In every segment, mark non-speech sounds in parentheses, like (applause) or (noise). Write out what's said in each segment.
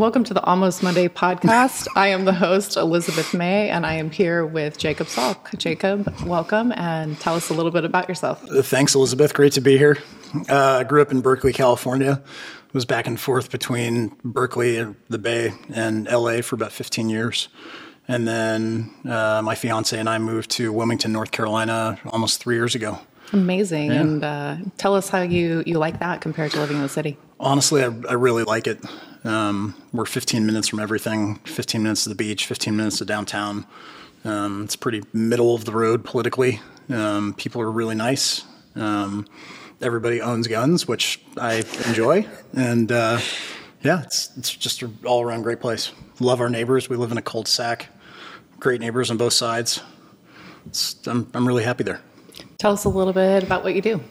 Welcome to the Almost Monday podcast. I am the host, Elizabeth May, and I am here with Jacob Salk. Jacob, welcome and tell us a little bit about yourself. Thanks, Elizabeth. Great to be here. Uh, I grew up in Berkeley, California. Was back and forth between Berkeley, the Bay, and LA for about 15 years. And then uh, my fiance and I moved to Wilmington, North Carolina almost three years ago. Amazing. Yeah. And uh, tell us how you, you like that compared to living in the city. Honestly, I, I really like it. Um, we're 15 minutes from everything 15 minutes to the beach, 15 minutes to downtown. Um, it's pretty middle of the road politically. Um, people are really nice. Um, everybody owns guns, which I enjoy. And uh, yeah, it's, it's just an all around great place. Love our neighbors. We live in a cul de sac. Great neighbors on both sides. I'm, I'm really happy there. Tell us a little bit about what you do.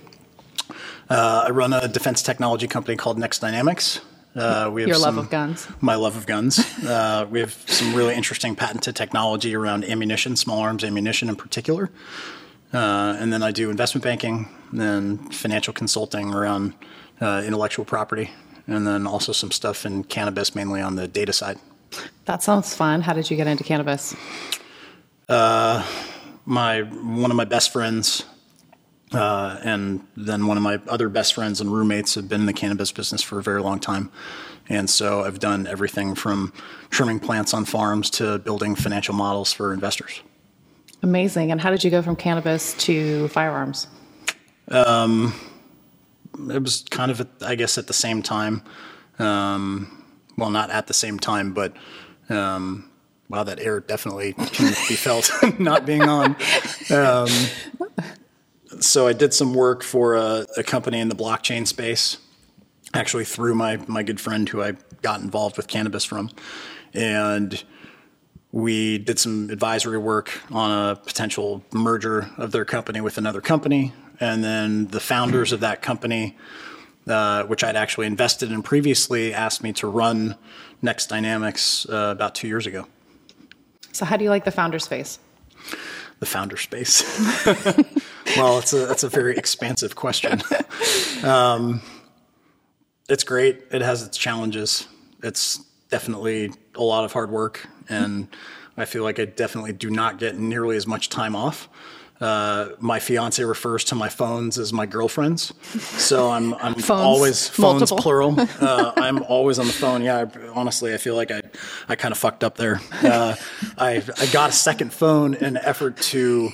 Uh, I run a defense technology company called Next Dynamics. Uh, we have Your some, love of guns. My love of guns. Uh, we have some really interesting patented technology around ammunition, small arms ammunition in particular. Uh, and then I do investment banking, and financial consulting around uh, intellectual property, and then also some stuff in cannabis, mainly on the data side. That sounds fun. How did you get into cannabis? Uh, my one of my best friends uh, and then one of my other best friends and roommates have been in the cannabis business for a very long time. And so I've done everything from trimming plants on farms to building financial models for investors. Amazing. And how did you go from cannabis to firearms? Um, it was kind of, I guess, at the same time. Um, well, not at the same time, but um, wow, that air definitely can be felt (laughs) not being on. Um, so I did some work for a, a, company in the blockchain space, actually through my my good friend who I got involved with cannabis from, and we did some advisory work on a potential merger of their company with another company, and then the founders of that company. Uh, which I'd actually invested in previously, asked me to run Next Dynamics uh, about two years ago. So, how do you like the founder space? The founder space. (laughs) (laughs) well, it's a that's a very expansive question. Um, it's great. It has its challenges. It's definitely a lot of hard work, and I feel like I definitely do not get nearly as much time off. Uh, my fiance refers to my phones as my girlfriends, so I'm I'm (laughs) phones, always phones multiple. plural. (laughs) Uh, I'm always on the phone. Yeah, I, honestly, I feel like I I kind of fucked up there. Uh, I I got a second phone in an effort to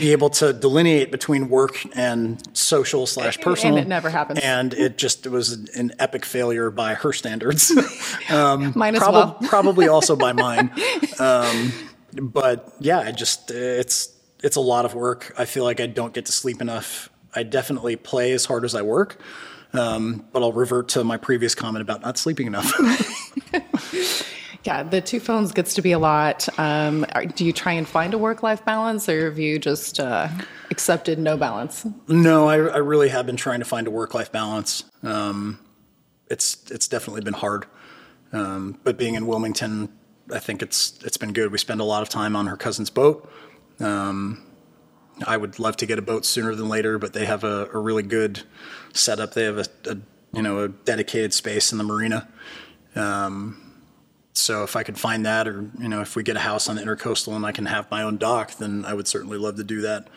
be able to delineate between work and social slash personal. And it never happens. And it just it was an epic failure by her standards. (laughs) um, mine as prob- well. (laughs) probably also by mine. (laughs) Um, but yeah, I just it's it's a lot of work. I feel like I don't get to sleep enough. I definitely play as hard as I work. Um, but I'll revert to my previous comment about not sleeping enough. Yeah, the two phones gets to be a lot. Um, do you try and find a work life balance, or have you just uh, accepted no balance? No, I, I, really have been trying to find a work life balance. Um, it's it's definitely been hard, um, but being in Wilmington, I think it's it's been good. We spend a lot of time on her cousin's boat. Um, I would love to get a boat sooner than later, but they have a, a really good setup. They have a, a, you know a dedicated space in the marina. Um, so if I could find that, or you know, if we get a house on the intercoastal and I can have my own dock, then I would certainly love to do that.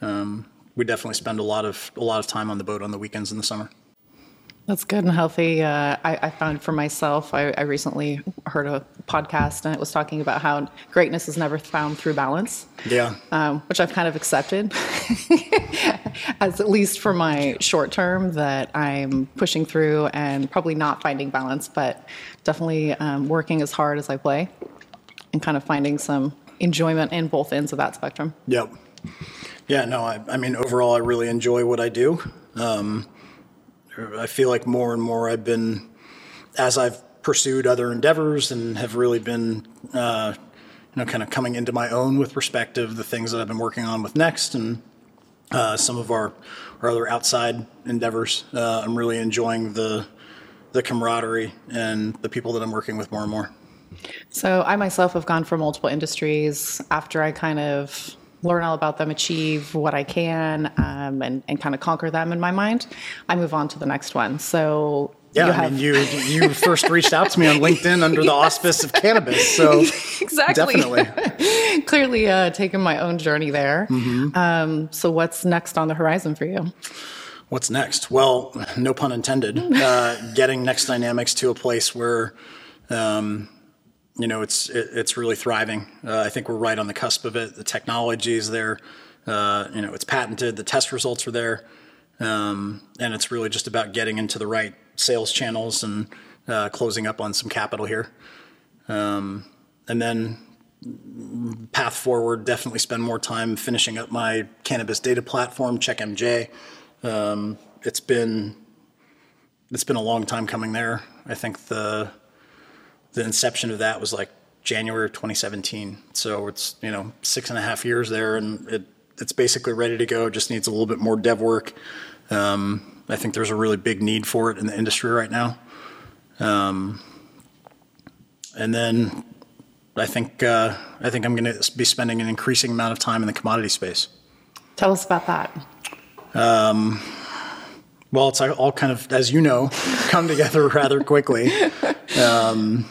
Um, we definitely spend a lot of a lot of time on the boat on the weekends in the summer. That's good and healthy. Uh, I, I, found for myself, I, I, recently heard a podcast and it was talking about how greatness is never found through balance. Yeah. Um, which I've kind of accepted, (laughs) as at least for my short term, that I'm pushing through and probably not finding balance, but definitely um, working as hard as I play and kind of finding some enjoyment in both ends of that spectrum. Yep. Yeah, no, I, I mean, overall, I really enjoy what I do. Um, I feel like more and more I've been, as I've pursued other endeavors and have really been, uh, you know, kind of coming into my own with perspective, the things that I've been working on with Next and uh, some of our, our other outside endeavors. Uh, I'm really enjoying the the camaraderie and the people that I'm working with more and more. So I myself have gone for multiple industries after I kind of learn all about them, achieve what I can, um, and, and kind of conquer them in my mind, I move on to the next one. So Yeah, you I have mean, you you first reached out to me on LinkedIn under the (laughs) auspice of cannabis, so (laughs) exactly definitely. (laughs) clearly uh, taken my own journey there. Mm-hmm. Um, so what's next on the horizon for you? What's next? Well, no pun intended. Uh, getting Next Dynamics to a place where, um, you know, it's it, it's really thriving. Uh, I think we're right on the cusp of it. The technology is there. Uh, you know, it's patented. The test results are there, um, and it's really just about getting into the right sales channels and uh, closing up on some capital here. Um, and then path forward, definitely spend more time finishing up my cannabis data platform, CheckMJ. Um, it's been it's been a long time coming there. I think the the inception of that was like January of 2017. So it's you know six and a half years there, and it it's basically ready to go. It Just needs a little bit more dev work. Um, I think there's a really big need for it in the industry right now. Um, and then I think uh, I think I'm going to be spending an increasing amount of time in the commodity space. Tell us about that. Well, it's all kind of, as you know, (laughs) come together rather quickly. (laughs) Um,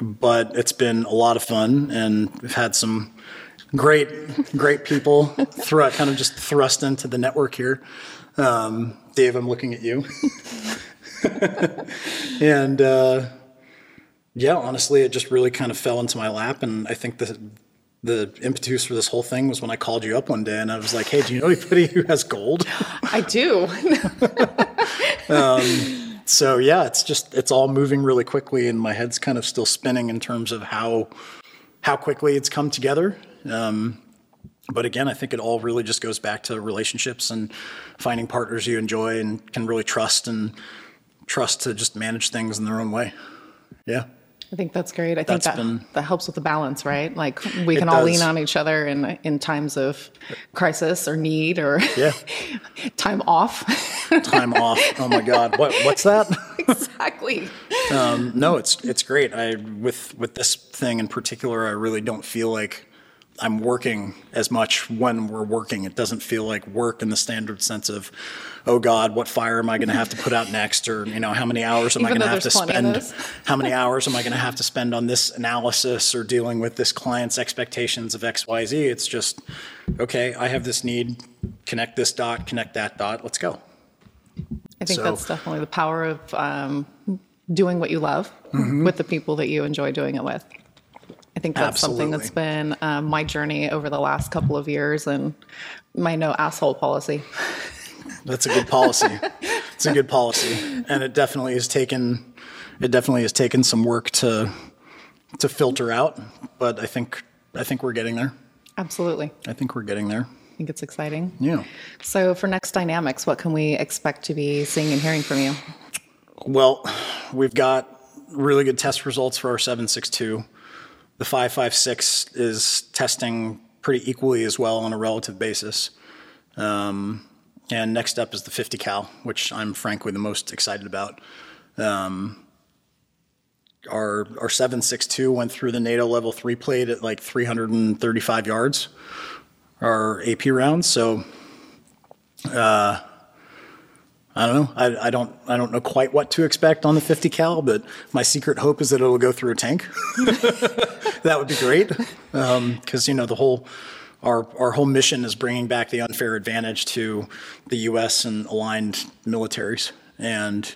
but it's been a lot of fun, and we've had some great, great people (laughs) throughout, kind of just thrust into the network here. Um, Dave, I'm looking at you. (laughs) and uh, yeah, honestly, it just really kind of fell into my lap, and I think the the impetus for this whole thing was when I called you up one day, and I was like, "Hey, do you know anybody who has gold?" (gasps) I do. (laughs) so yeah, it's just it's all moving really quickly, and my head's kind of still spinning in terms of how how quickly it's come together. Um, but again, I think it all really just goes back to relationships and finding partners you enjoy and can really trust and trust to just manage things in their own way. Yeah. I think that's great. I think that, been- that helps with the balance, right? Like we can all does. lean on each other in in times of crisis or need or Yeah. (laughs) time off. Time off. Oh my God. What what's that? (laughs) exactly. Um, no, it's it's great. I with with this thing in particular, I really don't feel like I'm working as much when we're working. It doesn't feel like work in the standard sense of, oh God, what fire am I going to have to put out next, or you know, how many hours am I going to have to there's plenty of spend? (laughs) How many hours am I going to have to spend on this analysis or dealing with this client's expectations of X, Y, Z? It's just, okay, I have this need. Connect this dot. Connect that dot. Let's go. I think So- that's definitely the power of um, doing what you love Mm-hmm. with the people that you enjoy doing it with. I think that's something that's been um, my journey over the last couple of years and my no asshole policy. That's a good policy. (laughs) it's a good policy, and it definitely has taken it definitely has taken some work to to filter out. But I think I think we're getting there. Absolutely. I think we're getting there. I think it's exciting. Yeah. So, for Next Dynamics, what can we expect to be seeing and hearing from you? Well, we've got really good test results for our 762. The 556 is testing pretty equally as well on a relative basis. Um, and next up is the 50 cal, which I'm frankly the most excited about. Um, our our 762 went through the NATO level three plate at like 335 yards, our AP rounds. So I don't know. I, I don't. I don't know quite what to expect on the 50 cal, but my secret hope is that it'll go through a tank. (laughs) that would be great, because you know the whole our our whole mission is bringing back the unfair advantage to the U.S. and aligned militaries, and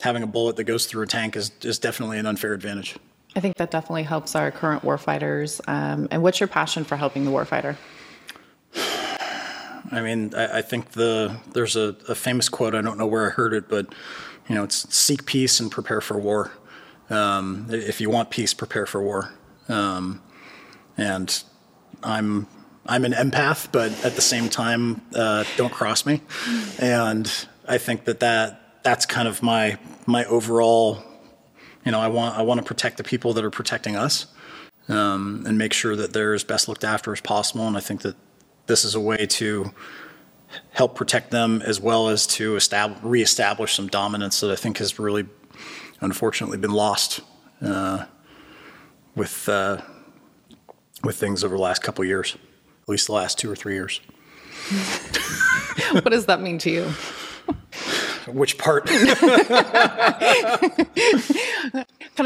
having a bullet that goes through a tank is is definitely an unfair advantage. I think that definitely helps our current warfighters. Um, and what's your passion for helping the warfighter? I mean, I, I think the there's a, a famous quote. I don't know where I heard it, but you know, it's seek peace and prepare for war. Um, if you want peace, prepare for war. Um, and I'm I'm an empath, but at the same time, uh, don't cross me. And I think that, that that's kind of my my overall. You know, I want I want to protect the people that are protecting us, um, and make sure that they're as best looked after as possible. And I think that this is a way to help protect them as well as to establish, reestablish some dominance that I think has really, unfortunately, been lost uh, with uh, with things over the last couple of years, at least the last two or three years. what does that mean to you? Which part? (laughs) kind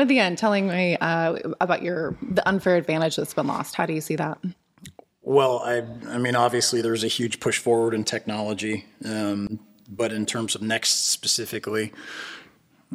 of the end, telling me uh, about your the unfair advantage that's been lost. How do you see that? Well, I, I mean, obviously, there's a huge push forward in technology, um, but in terms of Next specifically,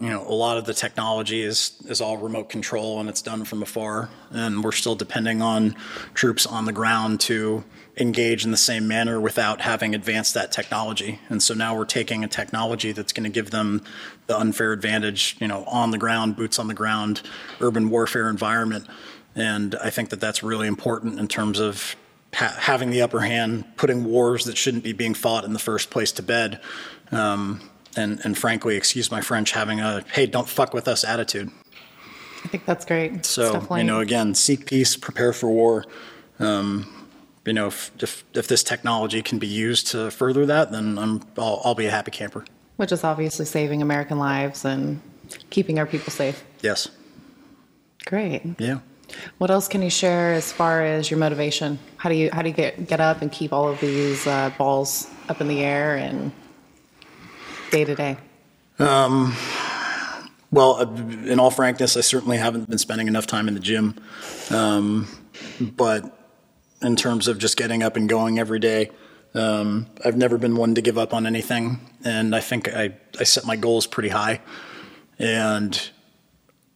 you know, a lot of the technology is is all remote control and it's done from afar, and we're still depending on troops on the ground to engage in the same manner without having advanced that technology. And so now we're taking a technology that's going to give them the unfair advantage, you know, on the ground, boots on the ground, urban warfare environment. And I think that that's really important in terms of ha- having the upper hand, putting wars that shouldn't be being fought in the first place to bed. Um, and, and frankly, excuse my French, having a hey, don't fuck with us attitude. I think that's great. So, you know, again, seek peace, prepare for war. Um, you know, if, if, if, this technology can be used to further that, then I'm, I'll, I'll be a happy camper. Which is obviously saving American lives and keeping our people safe. Yes. Great. Yeah. What else can you share as far as your motivation? How do you how do you get get up and keep all of these uh, balls up in the air and day to day? Um, well, uh, in all frankness, I certainly haven't been spending enough time in the gym. Um, but in terms of just getting up and going every day, um, I've never been one to give up on anything, and I think I, I set my goals pretty high, and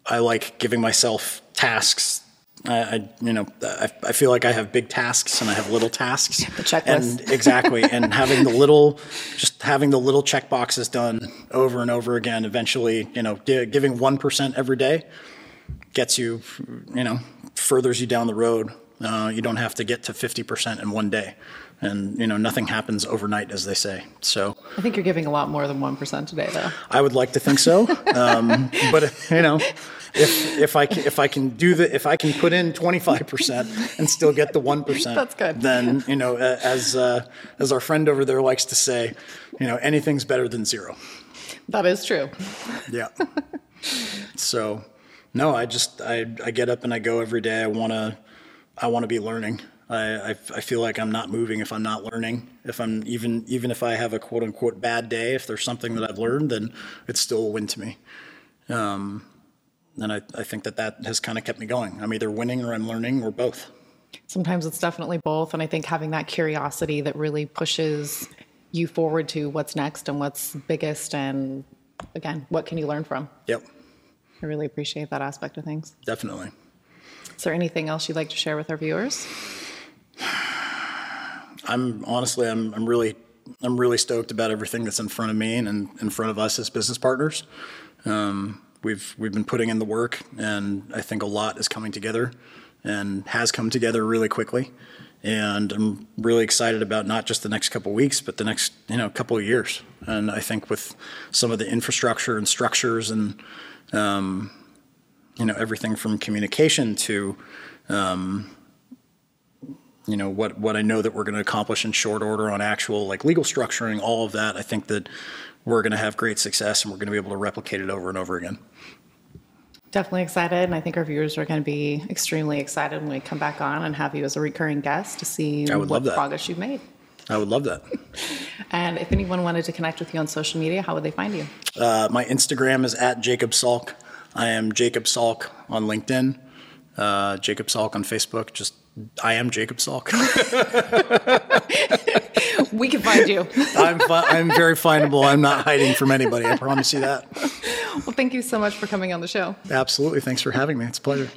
I like giving myself tasks I, I, you know, I, I, feel like I have big tasks and I have little tasks. The checklist. And (laughs) exactly. and having the little, just having the little check boxes done over and over again, eventually, you know, giving 1% every day gets you, you know, furthers you down the road. Uh, you don't have to get to 50% in one day. And, you know, nothing happens overnight, as they say. So I think you're giving a lot more than 1% today, though. I would like to think so. Um, but, you know, if if I can, if I can do the if I can put in twenty five percent and still get the one percent, (laughs) that's good. Then you know, as uh, as our friend over there likes to say, you know, anything's better than zero. That is true. Yeah. so, no, I just I I get up and I go every day. I want to I want to be learning. I, I, I feel like I'm not moving if I'm not learning. If I'm even even if I have a quote unquote bad day, if there's something that I've learned, then it's still a win to me. Um, and I, I think that that has kind of kept me going. I'm either winning or I'm learning or both. Sometimes it's definitely both. And I think having that curiosity that really pushes you forward to what's next and what's biggest. And again, what can you learn from? Yep. I really appreciate that aspect of things. Definitely. Is there anything else you'd like to share with our viewers? I'm honestly, I'm, I'm really, I'm really stoked about everything that's in front of me and in in front of us as business partners. Um, we've we've been putting in the work, and I think a lot is coming together, and has come together really quickly. And I'm really excited about not just the next couple weeks, but the next you know couple of years. And I think with some of the infrastructure and structures and um, you know everything from communication to um, you know what what I know that we're going to accomplish in short order on actual like legal structuring, all of that. I think that we're going to have great success and we're going to be able to replicate it over and over again. Definitely excited, and I think our viewers are going to be extremely excited when we come back on and have you as a recurring guest to see what progress you've made. I would love that. (laughs) and if anyone wanted to connect with you on social media, how would they find you? Uh, my Instagram is at Jacob Salk. I am Jacob Salk on LinkedIn, uh, Jacob Salk on Facebook. Just I am Jacob Salk. (laughs) we can find you. I'm fi- I'm very findable. I'm not hiding from anybody. I promise you that. Well, thank you so much for coming on the show. Absolutely. Thanks for having me. It's a pleasure.